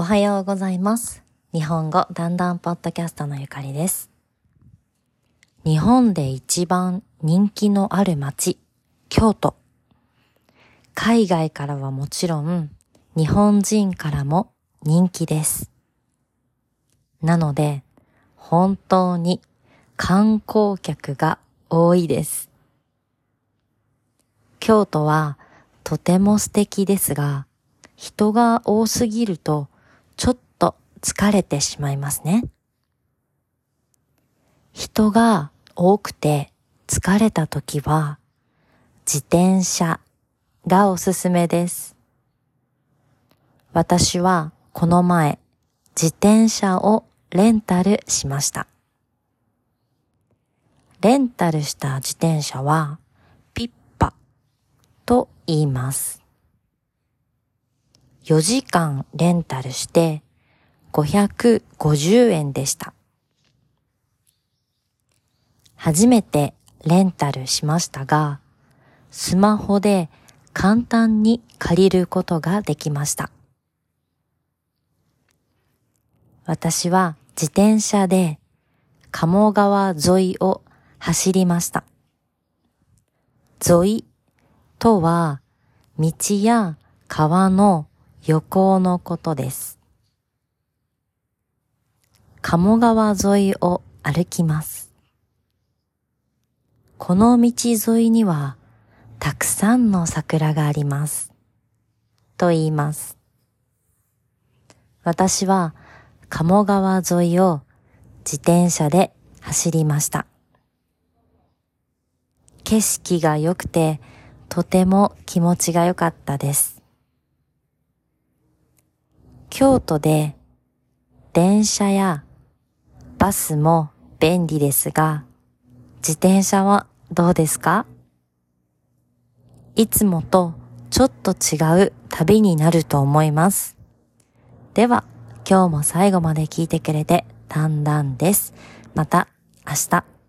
おはようございます。日本語だんだんポッドキャストのゆかりです。日本で一番人気のある街、京都。海外からはもちろん、日本人からも人気です。なので、本当に観光客が多いです。京都はとても素敵ですが、人が多すぎるとちょっと疲れてしまいますね。人が多くて疲れた時は自転車がおすすめです。私はこの前自転車をレンタルしました。レンタルした自転車はピッパと言います。4時間レンタルして550円でした。初めてレンタルしましたが、スマホで簡単に借りることができました。私は自転車で鴨川沿いを走りました。沿いとは道や川の横のことです。鴨川沿いを歩きます。この道沿いにはたくさんの桜があります。と言います。私は鴨川沿いを自転車で走りました。景色が良くてとても気持ちが良かったです。京都で電車やバスも便利ですが、自転車はどうですか？いつもとちょっと違う旅になると思います。では、今日も最後まで聞いてくれて、だんだんです。また明日。